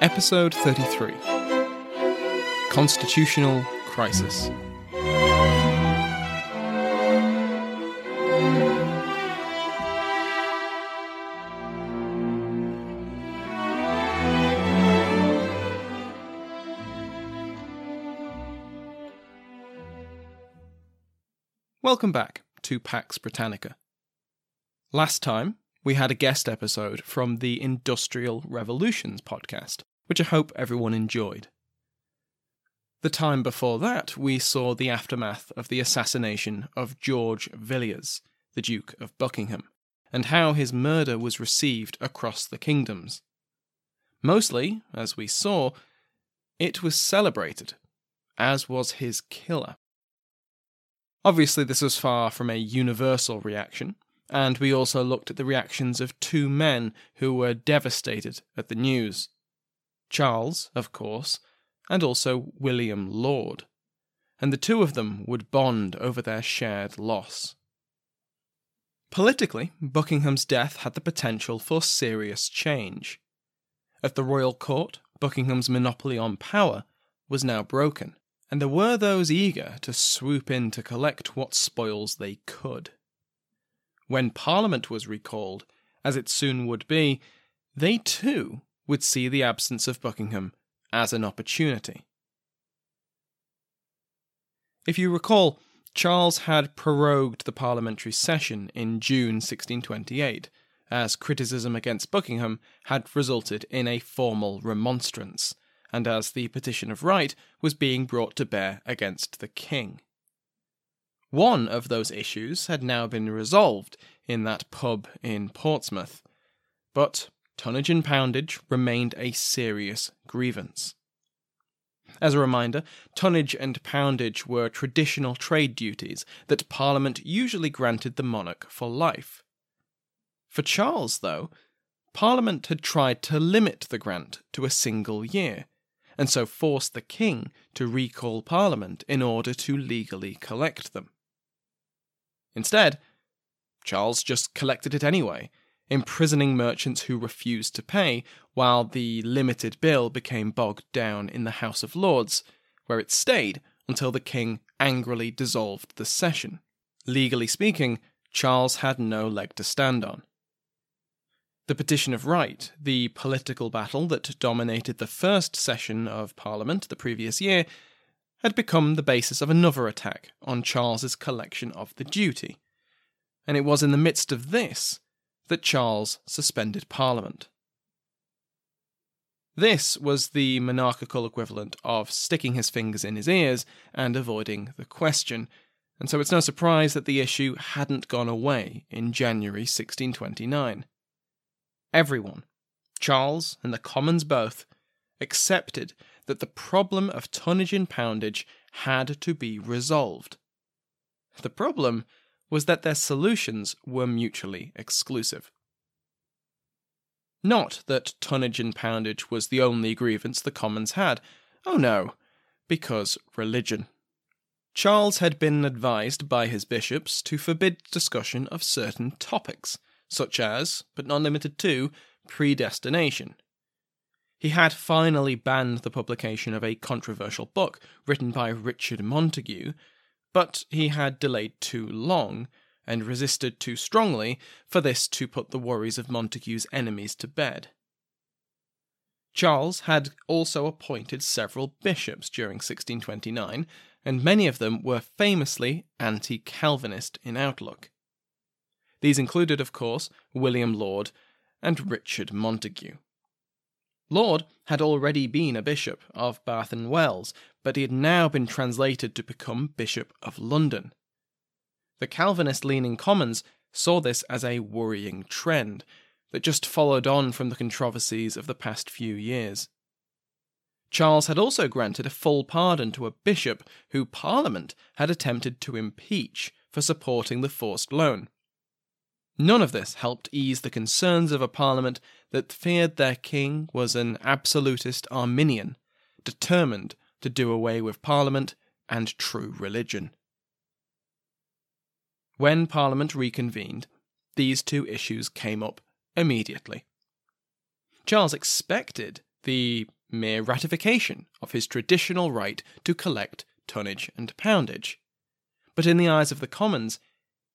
Episode 33 Constitutional Crisis. Welcome back to Pax Britannica. Last time, we had a guest episode from the Industrial Revolutions podcast, which I hope everyone enjoyed. The time before that, we saw the aftermath of the assassination of George Villiers, the Duke of Buckingham, and how his murder was received across the kingdoms. Mostly, as we saw, it was celebrated, as was his killer. Obviously, this was far from a universal reaction, and we also looked at the reactions of two men who were devastated at the news Charles, of course, and also William Laud. And the two of them would bond over their shared loss. Politically, Buckingham's death had the potential for serious change. At the royal court, Buckingham's monopoly on power was now broken, and there were those eager to swoop in to collect what spoils they could. When Parliament was recalled, as it soon would be, they too would see the absence of Buckingham as an opportunity. If you recall, Charles had prorogued the parliamentary session in June 1628, as criticism against Buckingham had resulted in a formal remonstrance, and as the petition of right was being brought to bear against the king. One of those issues had now been resolved in that pub in Portsmouth, but tonnage and poundage remained a serious grievance. As a reminder, tonnage and poundage were traditional trade duties that Parliament usually granted the monarch for life. For Charles, though, Parliament had tried to limit the grant to a single year, and so forced the king to recall Parliament in order to legally collect them. Instead, Charles just collected it anyway, imprisoning merchants who refused to pay, while the limited bill became bogged down in the House of Lords, where it stayed until the king angrily dissolved the session. Legally speaking, Charles had no leg to stand on. The Petition of Right, the political battle that dominated the first session of Parliament the previous year, had become the basis of another attack on Charles's collection of the duty. And it was in the midst of this that Charles suspended Parliament. This was the monarchical equivalent of sticking his fingers in his ears and avoiding the question, and so it's no surprise that the issue hadn't gone away in January 1629. Everyone, Charles and the Commons both, accepted that the problem of tonnage and poundage had to be resolved. The problem was that their solutions were mutually exclusive. Not that tonnage and poundage was the only grievance the Commons had. Oh no, because religion. Charles had been advised by his bishops to forbid discussion of certain topics, such as, but not limited to, predestination. He had finally banned the publication of a controversial book written by Richard Montague, but he had delayed too long and resisted too strongly for this to put the worries of Montague's enemies to bed. Charles had also appointed several bishops during 1629, and many of them were famously anti Calvinist in outlook. These included, of course, William Laud and Richard Montague. Laud had already been a bishop of Bath and Wells, but he had now been translated to become Bishop of London. The Calvinist leaning Commons saw this as a worrying trend that just followed on from the controversies of the past few years. Charles had also granted a full pardon to a bishop who Parliament had attempted to impeach for supporting the forced loan. None of this helped ease the concerns of a Parliament that feared their king was an absolutist Arminian, determined to do away with Parliament and true religion. When Parliament reconvened, these two issues came up immediately. Charles expected the mere ratification of his traditional right to collect tonnage and poundage. But in the eyes of the Commons,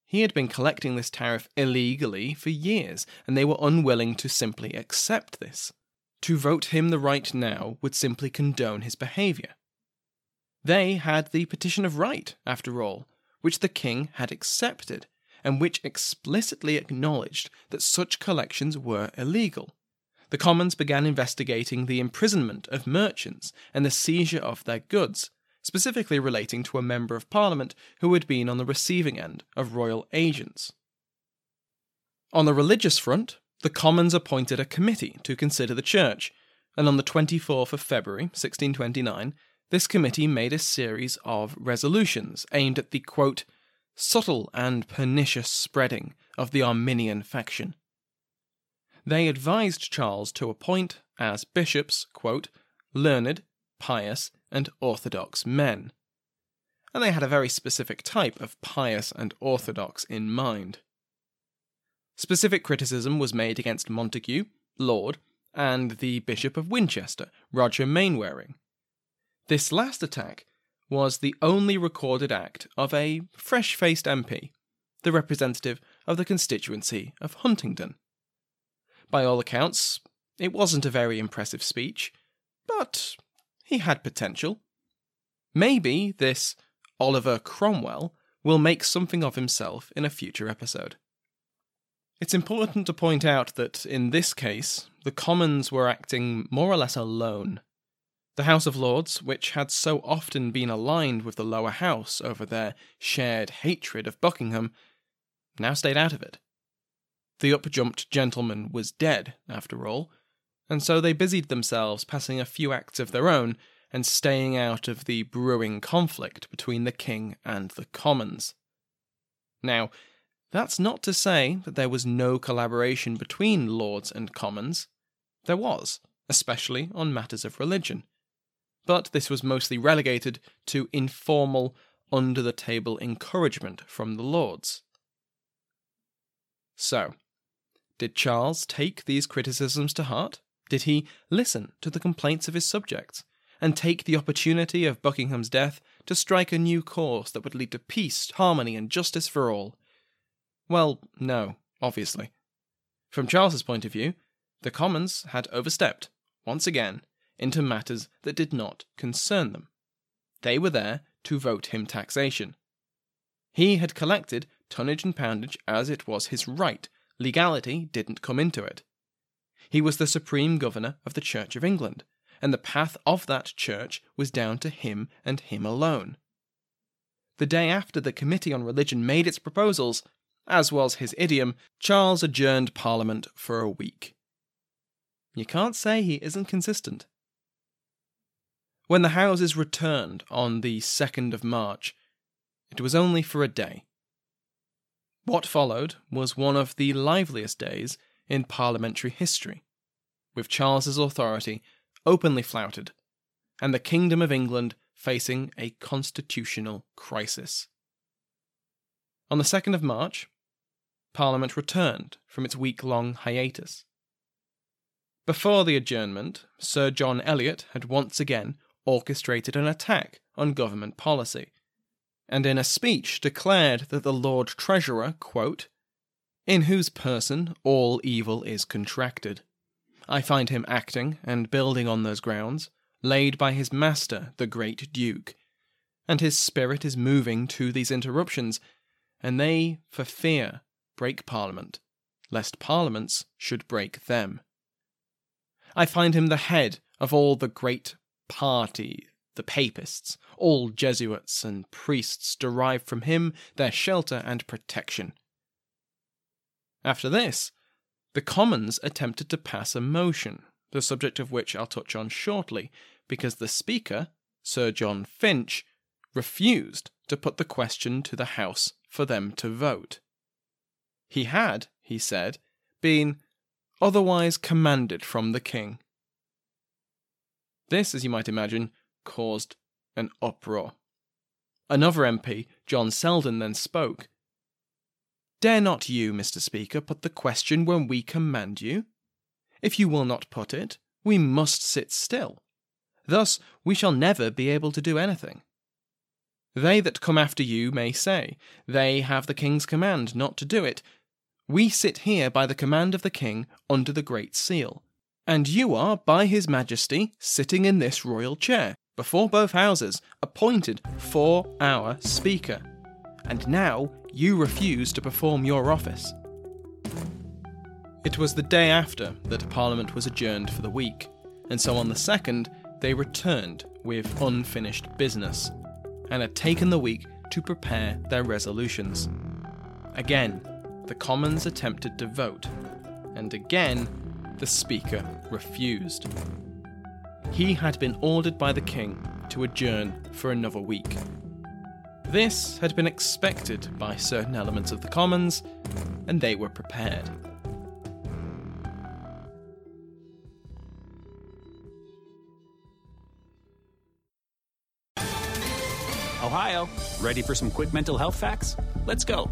he had been collecting this tariff illegally for years, and they were unwilling to simply accept this. To vote him the right now would simply condone his behaviour. They had the Petition of Right, after all, which the king had accepted, and which explicitly acknowledged that such collections were illegal. The Commons began investigating the imprisonment of merchants and the seizure of their goods, specifically relating to a member of Parliament who had been on the receiving end of royal agents. On the religious front, the Commons appointed a committee to consider the Church, and on the 24th of February 1629, this committee made a series of resolutions aimed at the quote, subtle and pernicious spreading of the Arminian faction. They advised Charles to appoint as bishops, quote, learned, pious, and orthodox men. And they had a very specific type of pious and orthodox in mind. Specific criticism was made against Montague, Laud, and the Bishop of Winchester, Roger Mainwaring, this last attack was the only recorded act of a fresh faced MP, the representative of the constituency of Huntingdon. By all accounts, it wasn't a very impressive speech, but he had potential. Maybe this Oliver Cromwell will make something of himself in a future episode. It's important to point out that in this case, the Commons were acting more or less alone the House of Lords, which had so often been aligned with the lower house over their shared hatred of Buckingham, now stayed out of it. The up-jumped gentleman was dead, after all, and so they busied themselves passing a few acts of their own and staying out of the brewing conflict between the king and the commons. Now, that's not to say that there was no collaboration between lords and commons. There was, especially on matters of religion but this was mostly relegated to informal, under the table encouragement from the lords. So, did Charles take these criticisms to heart? Did he listen to the complaints of his subjects and take the opportunity of Buckingham's death to strike a new course that would lead to peace, harmony, and justice for all? Well, no, obviously. From Charles's point of view, the Commons had overstepped, once again, into matters that did not concern them. They were there to vote him taxation. He had collected tonnage and poundage as it was his right. Legality didn't come into it. He was the supreme governor of the Church of England, and the path of that church was down to him and him alone. The day after the Committee on Religion made its proposals, as was his idiom, Charles adjourned Parliament for a week. You can't say he isn't consistent. When the Houses returned on the 2nd of March, it was only for a day. What followed was one of the liveliest days in parliamentary history. with Charles's authority openly flouted, and the Kingdom of England facing a constitutional crisis. On the 2nd of March, Parliament returned from its week long hiatus. Before the adjournment, Sir John Eliot had once again orchestrated an attack on government policy, and in a speech declared that the Lord Treasurer, quote, in whose person all evil is contracted. I find him acting and building on those grounds, laid by his master, the great Duke, and his spirit is moving to these interruptions, and they, for fear, break Parliament, lest Parliaments should break them. I find him the head of all the great party, the Papists, all Jesuits and priests derive from him their shelter and protection. After this, the Commons attempted to pass a motion, the subject of which I'll touch on shortly, because the Speaker, Sir John Finch, refused to put the question to the House for them to vote. He had, he said, been otherwise commanded from the King. This, as you might imagine, caused an uproar. Another MP, John Selden, then spoke Dare not you, Mr. Speaker, put the question when we command you? If you will not put it, we must sit still. Thus we shall never be able to do anything. They that come after you may say, They have the king's command not to do it. We sit here by the command of the king under the great seal. And you are, by his majesty, sitting in this royal chair, before both houses, appointed for our speaker. And now you refuse to perform your office. It was the day after that Parliament was adjourned for the week, and so on the 2nd they returned with unfinished business, and had taken the week to prepare their resolutions. Again, the Commons attempted to vote, and again, the Speaker refused. He had been ordered by the King to adjourn for another week. This had been expected by certain elements of the Commons, and they were prepared. Ohio, ready for some quick mental health facts? Let's go.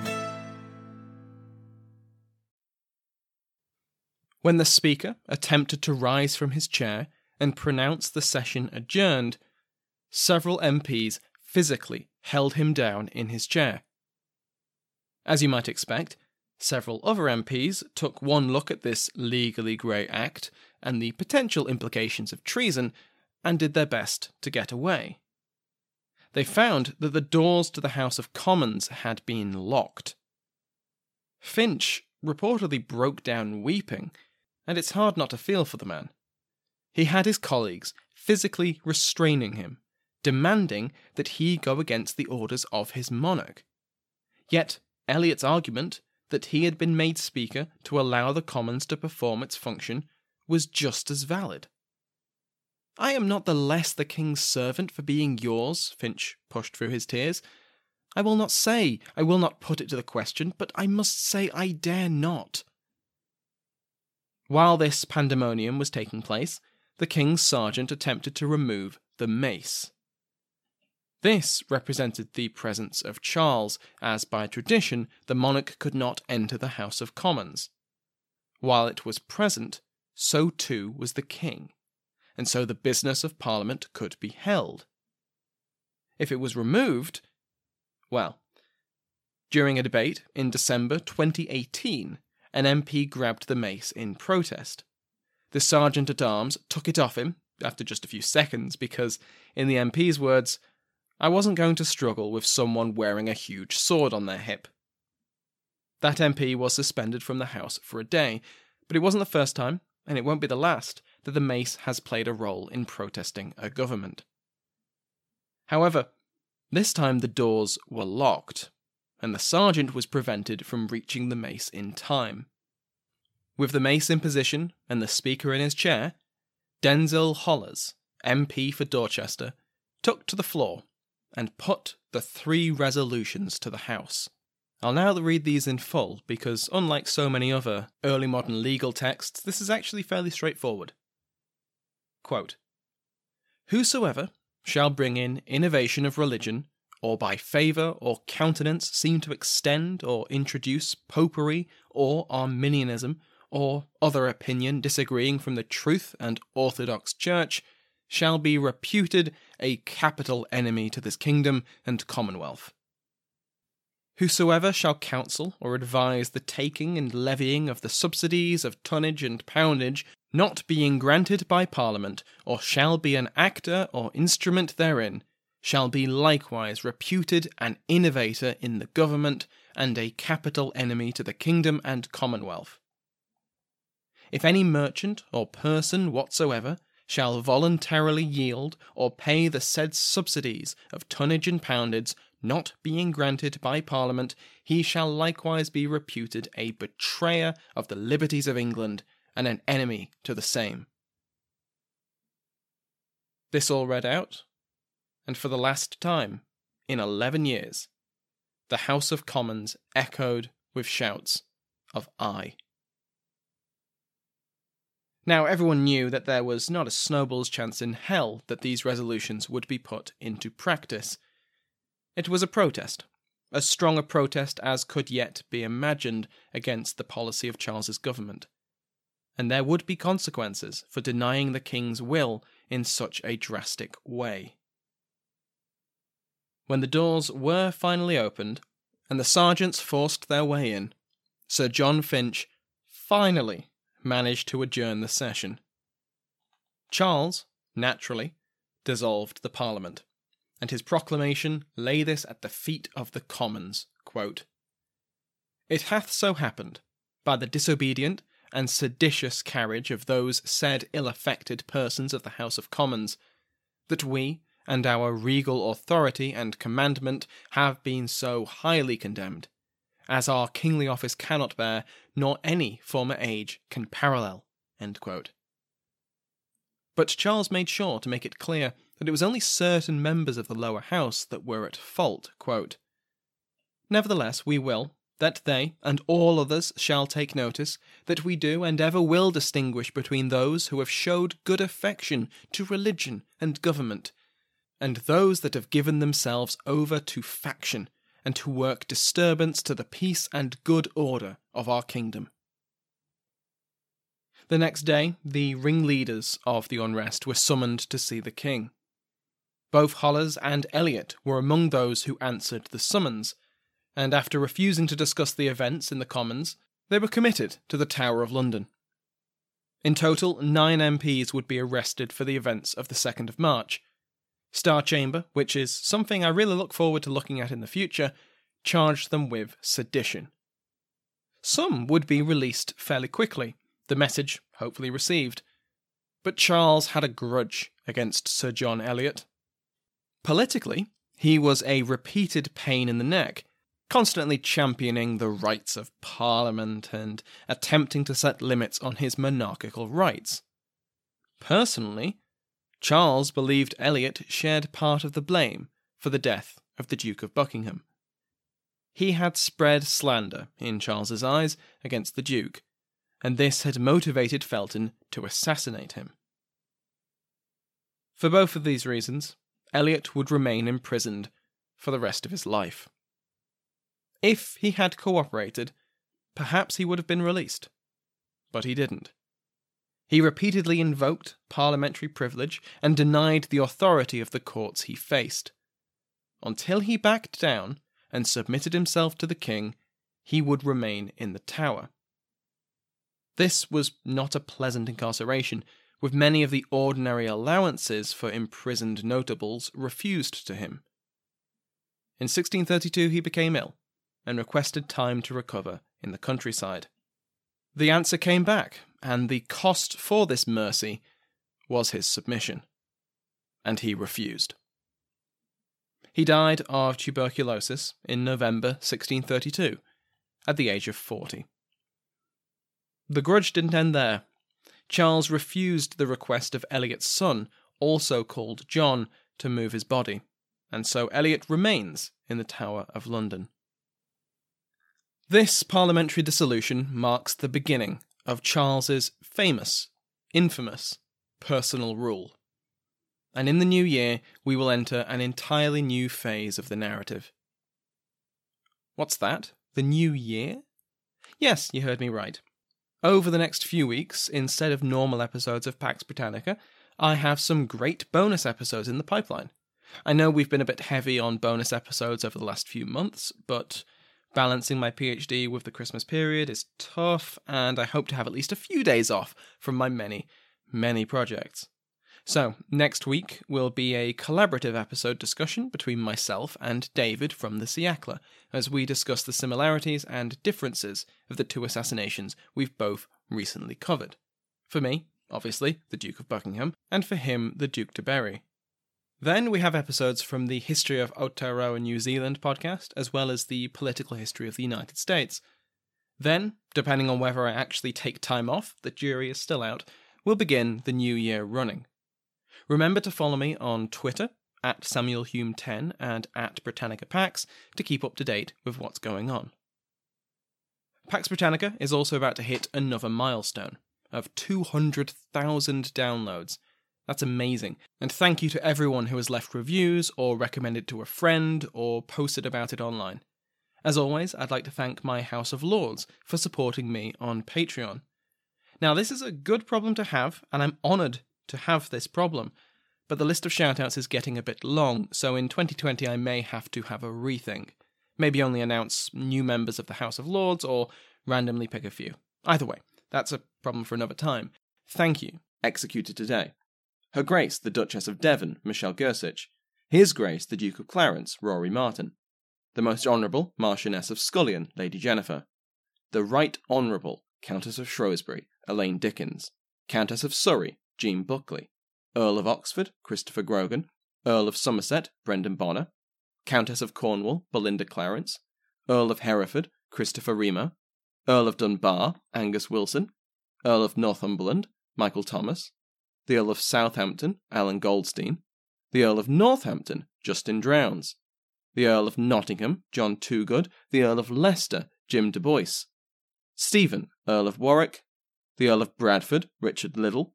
When the Speaker attempted to rise from his chair and pronounce the session adjourned, several MPs physically held him down in his chair. As you might expect, several other MPs took one look at this legally grey act and the potential implications of treason and did their best to get away. They found that the doors to the House of Commons had been locked. Finch reportedly broke down weeping, and it's hard not to feel for the man. He had his colleagues physically restraining him demanding that he go against the orders of his monarch. Yet, Eliot's argument that he had been made Speaker to allow the Commons to perform its function was just as valid. I am not the less the king's servant for being yours, Finch pushed through his tears. I will not say, I will not put it to the question, but I must say I dare not. While this pandemonium was taking place, the king's sergeant attempted to remove the mace. This represented the presence of Charles, as by tradition the monarch could not enter the House of Commons. While it was present, so too was the king, and so the business of Parliament could be held. If it was removed, well, during a debate in December 2018, an MP grabbed the mace in protest. The sergeant at arms took it off him after just a few seconds because, in the MP's words, I wasn't going to struggle with someone wearing a huge sword on their hip. That MP was suspended from the House for a day, but it wasn't the first time, and it won't be the last, that the mace has played a role in protesting a government. However, this time the doors were locked, and the sergeant was prevented from reaching the mace in time. With the mace in position and the speaker in his chair, Denzil Holles, MP for Dorchester, took to the floor and put the three resolutions to the House. I'll now read these in full because, unlike so many other early modern legal texts, this is actually fairly straightforward. Quote, Whosoever shall bring in innovation of religion, or by favour or countenance seem to extend or introduce popery or Arminianism, or other opinion disagreeing from the truth and orthodox church, shall be reputed a capital enemy to this kingdom and commonwealth. Whosoever shall counsel or advise the taking and levying of the subsidies of tonnage and poundage not being granted by Parliament, or shall be an actor or instrument therein, shall be likewise reputed an innovator in the government and a capital enemy to the kingdom and commonwealth. If any merchant or person whatsoever shall voluntarily yield or pay the said subsidies of tonnage and poundage not being granted by Parliament, he shall likewise be reputed a betrayer of the liberties of England and an enemy to the same. This all read out, and for the last time, in eleven years, the House of Commons echoed with shouts of Aye. Now, everyone knew that there was not a snowball's chance in hell that these resolutions would be put into practice. It was a protest, as strong a protest as could yet be imagined against the policy of Charles's government. And there would be consequences for denying the king's will in such a drastic way. When the doors were finally opened, and the sergeants forced their way in, Sir John Finch finally managed to adjourn the session. Charles, naturally, dissolved the Parliament, and his proclamation lay this at the feet of the Commons quote, It hath so happened, by the disobedient and seditious carriage of those said ill affected persons of the House of Commons, that we and our regal authority and commandment have been so highly condemned as our kingly office cannot bear, nor any former age can parallel. But Charles made sure to make it clear that it was only certain members of the lower house that were at fault. Quote, Nevertheless, we will, that they and all others shall take notice, that we do and ever will distinguish between those who have showed good affection to religion and government, and those that have given themselves over to faction and to work disturbance to the peace and good order of our kingdom. The next day, the ringleaders of the unrest were summoned to see the king. Both Holles and Eliot were among those who answered the summons, and after refusing to discuss the events in the Commons, they were committed to the Tower of London. In total, nine MPs would be arrested for the events of the 2nd of March, Star Chamber, which is something I really look forward to looking at in the future, charged them with sedition. Some would be released fairly quickly, the message hopefully received. But Charles had a grudge against Sir John Eliot. Politically, he was a repeated pain in the neck, constantly championing the rights of Parliament and attempting to set limits on his monarchical rights. Personally, Charles believed Eliot shared part of the blame for the death of the Duke of Buckingham. He had spread slander, in Charles's eyes, against the Duke, and this had motivated Felton to assassinate him. For both of these reasons, Eliot would remain imprisoned for the rest of his life. If he had cooperated, perhaps he would have been released. But he didn't. He repeatedly invoked parliamentary privilege and denied the authority of the courts he faced. Until he backed down and submitted himself to the king, he would remain in the tower. This was not a pleasant incarceration, with many of the ordinary allowances for imprisoned notables refused to him. In 1632 he became ill and requested time to recover in the countryside. The answer came back, and the cost for this mercy was his submission. And he refused. He died of tuberculosis in November 1632, at the age of 40. The grudge didn't end there. Charles refused the request of Eliot's son, also called John, to move his body, and so Eliot remains in the Tower of London. This parliamentary dissolution marks the beginning of Charles's famous, infamous personal rule. And in the new year, we will enter an entirely new phase of the narrative. What's that? The new year? Yes, you heard me right. Over the next few weeks, instead of normal episodes of Pax Britannica, I have some great bonus episodes in the pipeline. I know we've been a bit heavy on bonus episodes over the last few months, but Balancing my PhD with the Christmas period is tough, and I hope to have at least a few days off from my many, many projects. So, next week will be a collaborative episode discussion between myself and David from the Siècle, as we discuss the similarities and differences of the two assassinations we've both recently covered. For me, obviously, the Duke of Buckingham, and for him, the Duke de Berry. Then we have episodes from the History of Aotearoa New Zealand podcast, as well as the Political History of the United States. Then, depending on whether I actually take time off, the jury is still out, we'll begin the new year running. Remember to follow me on Twitter at SamuelHume10 and at Britannica Pax to keep up to date with what's going on. Pax Britannica is also about to hit another milestone of 200,000 downloads that's amazing. And thank you to everyone who has left reviews or recommended to a friend or posted about it online. As always, I'd like to thank my House of Lords for supporting me on Patreon. Now, this is a good problem to have, and I'm honoured to have this problem, but the list of shoutouts is getting a bit long, so in 2020 I may have to have a rethink. Maybe only announce new members of the House of Lords or randomly pick a few. Either way, that's a problem for another time. Thank you. Executed today. Her Grace the Duchess of Devon, Michelle Gersich, His Grace the Duke of Clarence, Rory Martin, the Most Honourable Marchioness of Scullion, Lady Jennifer, the Right Honourable Countess of Shrewsbury, Elaine Dickens, Countess of Surrey, Jean Buckley, Earl of Oxford, Christopher Grogan, Earl of Somerset, Brendan Bonner, Countess of Cornwall, Belinda Clarence, Earl of Hereford, Christopher Remo, Earl of Dunbar, Angus Wilson, Earl of Northumberland, Michael Thomas, the Earl of Southampton, Alan Goldstein, the Earl of Northampton, Justin Drowns, the Earl of Nottingham, John Toogood, the Earl of Leicester, Jim Bois, Stephen, Earl of Warwick, the Earl of Bradford, Richard Liddell,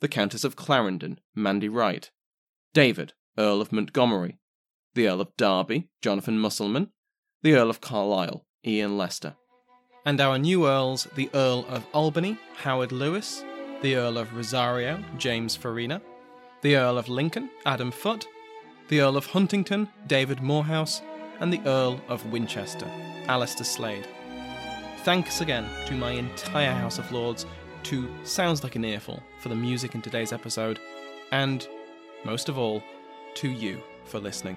the Countess of Clarendon, Mandy Wright, David, Earl of Montgomery, the Earl of Derby, Jonathan Musselman, the Earl of Carlisle, Ian Lester. And our new Earls, the Earl of Albany, Howard Lewis, the Earl of Rosario, James Farina, the Earl of Lincoln, Adam Foote, the Earl of Huntington, David Morehouse, and the Earl of Winchester, Alistair Slade. Thanks again to my entire House of Lords, to Sounds Like an Earful for the music in today's episode, and, most of all, to you for listening.